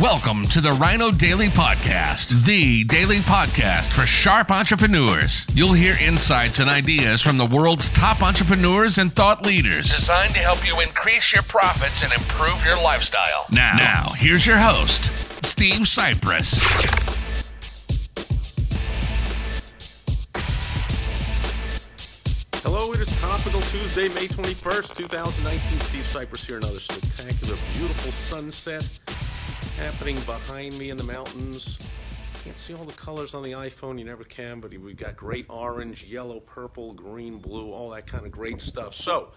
Welcome to the Rhino Daily Podcast, the daily podcast for sharp entrepreneurs. You'll hear insights and ideas from the world's top entrepreneurs and thought leaders, designed to help you increase your profits and improve your lifestyle. Now, now here's your host, Steve Sipress. Hello, it is Topical Tuesday, May 21st, 2019. Steve Sipress here. Another spectacular, beautiful sunset happening behind me in the mountains. Can't see all the colors on the iPhone, you never can, but we've got great orange, yellow, purple, green, blue, all that kind of great stuff. So,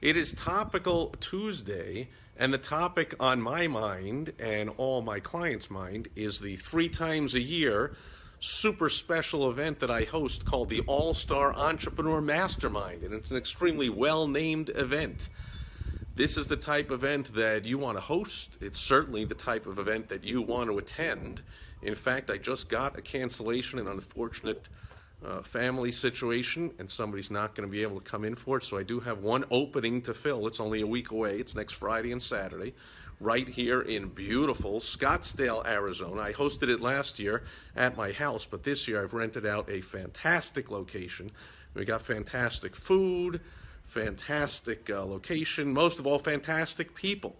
it is Topical Tuesday, and the topic on my mind and all my clients' mind is the three times a year super special event that I host called the All Star Entrepreneur Mastermind, and it's an extremely well named event. This is the type of event that you want to host. It's certainly the type of event that you want to attend. In fact, I just got a cancellation, an unfortunate uh, family situation, and somebody's not going to be able to come in for it. So I do have one opening to fill. It's only a week away. It's next Friday and Saturday right here in beautiful Scottsdale, Arizona. I hosted it last year at my house, but this year I've rented out a fantastic location. We got fantastic food, fantastic uh, location, most of all, fantastic people.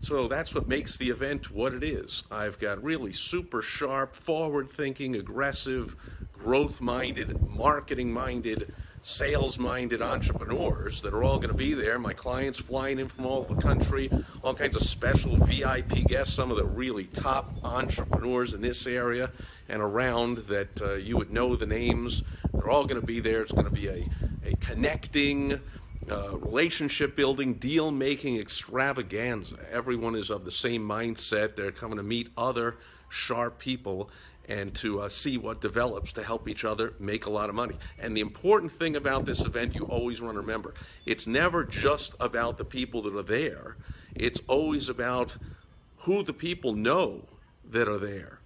So that's what makes the event what it is. I've got really super sharp, forward thinking, aggressive, growth minded, marketing minded sales minded entrepreneurs that are all going to be there. My clients flying in from all over the country, all kinds of special VIP guests, some of the really top entrepreneurs in this area and around that uh, you would know the names. They're all going to be there. It's going to be a, a connecting, uh, relationship building, deal making extravaganza. Everyone is of the same mindset. They're coming to meet other sharp people and to uh, see what develops to help each other make a lot of money. And the important thing about this event, you always want to remember, it's never just about the people that are there, it's always about who the people know that are there.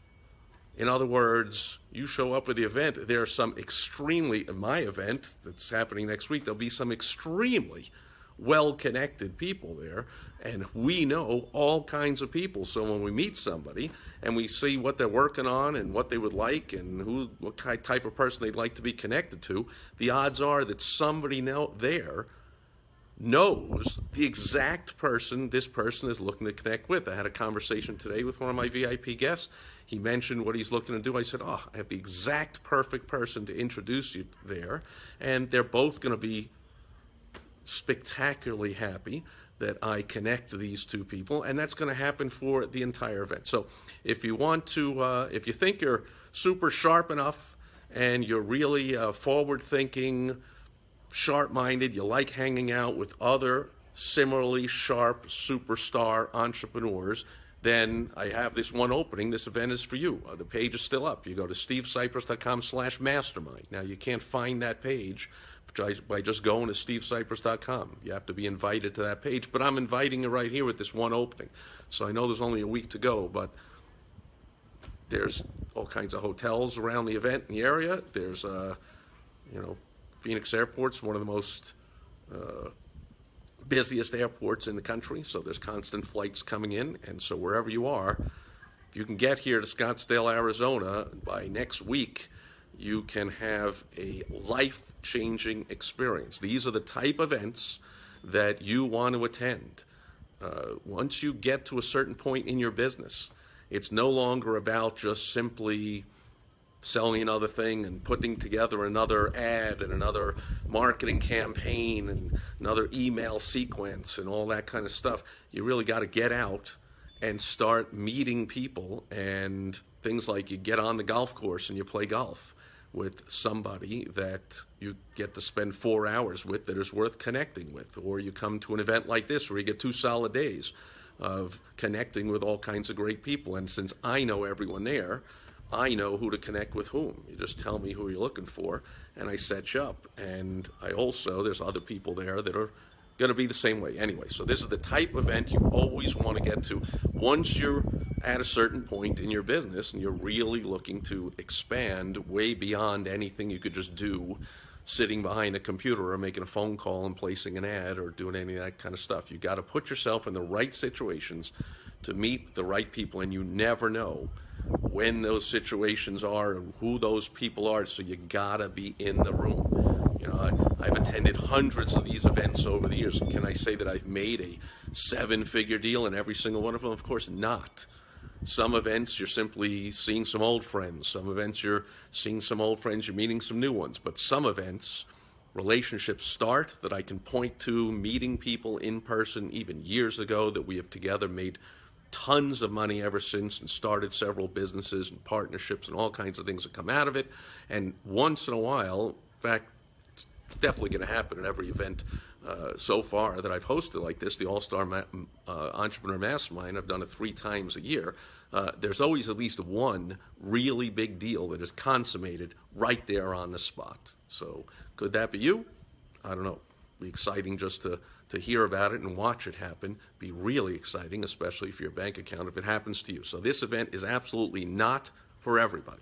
In other words, you show up for the event, there are some extremely, in my event that's happening next week, there'll be some extremely well connected people there, and we know all kinds of people. So when we meet somebody and we see what they're working on and what they would like and who, what type of person they'd like to be connected to, the odds are that somebody know, there knows the exact person this person is looking to connect with. I had a conversation today with one of my VIP guests. He mentioned what he's looking to do. I said, Oh, I have the exact perfect person to introduce you there. And they're both going to be spectacularly happy that I connect these two people, and that's going to happen for the entire event. So, if you want to, uh, if you think you're super sharp enough and you're really uh, forward thinking, sharp minded, you like hanging out with other similarly sharp superstar entrepreneurs, then I have this one opening. This event is for you. Uh, the page is still up. You go to stevesipress.com slash mastermind. Now, you can't find that page by just going to stevesipress.com. You have to be invited to that page, but I'm inviting you right here with this one opening. So I know there's only a week to go, but there's all kinds of hotels around the event in the area. There's, uh, you know, Phoenix Airport's one of the most uh, busiest airports in the country, so there's constant flights coming in, and so wherever you are, if you can get here to Scottsdale, Arizona by next week, you can have a life changing experience. These are the type events that you want to attend. Uh, once you get to a certain point in your business, it's no longer about just simply selling another thing and putting together another ad and another marketing campaign and another email sequence and all that kind of stuff. You really got to get out and start meeting people and things like you get on the golf course and you play golf with somebody that you get to spend four hours with that is worth connecting with. Or you come to an event like this where you get two solid days of connecting with all kinds of great people. And since I know everyone there, I know who to connect with whom. You just tell me who you're looking for, and I set you up. And I also, there's other people there that are going to be the same way anyway. So this is the type of event you always want to get to once you're at a certain point in your business and you're really looking to expand way beyond anything you could just do sitting behind a computer or making a phone call and placing an ad or doing any of that kind of stuff. You got to put yourself in the right situations to meet the right people, and you never know when those situations are and who those people are. So you gotta be in the room. You know, I, I've attended hundreds of these events over the years. Can I say that I've made a seven-figure deal in every single one of them? Of course not. Some events you're simply seeing some old friends. Some events you're seeing some old friends, you're meeting some new ones. But some events, relationships start that I can point to, meeting people in person even years ago that we have together made tons of money ever since and started several businesses and partnerships and all kinds of things that come out of it. And once in a while, in fact, it's definitely going to happen at every event uh, so far that I've hosted like this, the All Star Ma- uh, Entrepreneur Mastermind. I've done it three times a year. Uh, there's always at least one really big deal that is consummated right there on the spot. So, could that be you? I don't know. Be exciting just to to hear about it and watch it happen be really exciting, especially for your bank account if it happens to you. So this event is absolutely not for everybody.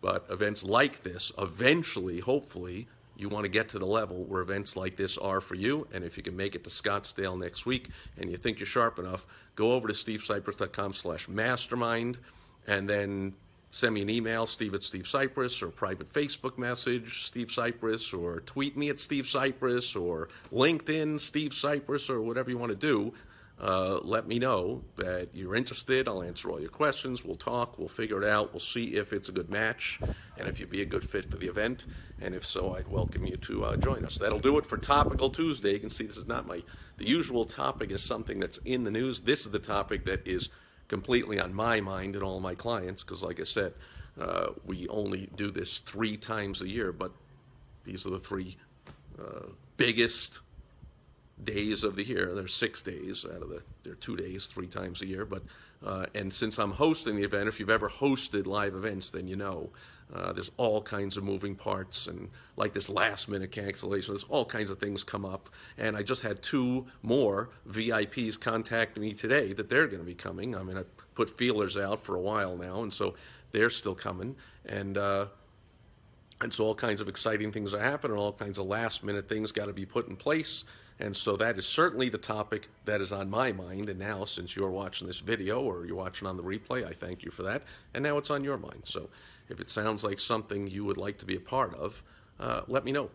But events like this, eventually, hopefully, you want to get to the level where events like this are for you. And if you can make it to Scottsdale next week and you think you're sharp enough, go over to stevesipress.com slash mastermind and then send me an email, steve at Steve Sipress, or private Facebook message, Steve Sipress, or tweet me at Steve Sipress, or LinkedIn, Steve Sipress, or whatever you want to do. Uh, let me know that you're interested. I'll answer all your questions. We'll talk. We'll figure it out. We'll see if it's a good match and if you'd be a good fit for the event. And if so, I'd welcome you to uh, join us. That'll do it for Topical Tuesday. You can see this is not my the usual topic is something that's in the news. This is the topic that is completely on my mind and all my clients because, like I said, uh, we only do this three times a year, but these are the three uh, biggest days of the year. There's six days out of the, there are two days, three times a year. But uh, and since I'm hosting the event, if you've ever hosted live events, then you know uh, there's all kinds of moving parts and like this last minute cancellation. There's all kinds of things come up. And I just had two more VIPs contact me today that they're going to be coming. I mean, I put feelers out for a while now, and so they're still coming. And uh, and so all kinds of exciting things are happening, all kinds of last minute things got to be put in place. And so that is certainly the topic that is on my mind. And now, since you're watching this video or you're watching on the replay, I thank you for that. And now it's on your mind. So if it sounds like something you would like to be a part of, uh, let me know.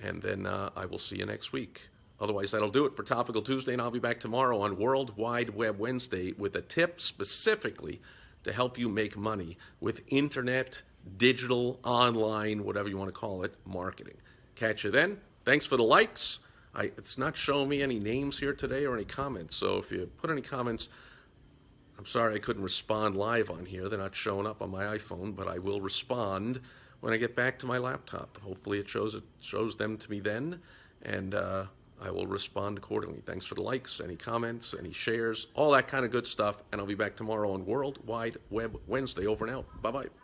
And then uh, I will see you next week. Otherwise, that'll do it for Topical Tuesday, and I'll be back tomorrow on World Wide Web Wednesday with a tip specifically to help you make money with internet, digital, online, whatever you want to call it, marketing. Catch you then. Thanks for the likes. I, it's not showing me any names here today or any comments. So if you put any comments, I'm sorry I couldn't respond live on here. They're not showing up on my iPhone, but I will respond when I get back to my laptop. Hopefully, it shows it shows them to me then, and uh, I will respond accordingly. Thanks for the likes, any comments, any shares, all that kind of good stuff. And I'll be back tomorrow on World Wide Web Wednesday. Over and out. Bye bye.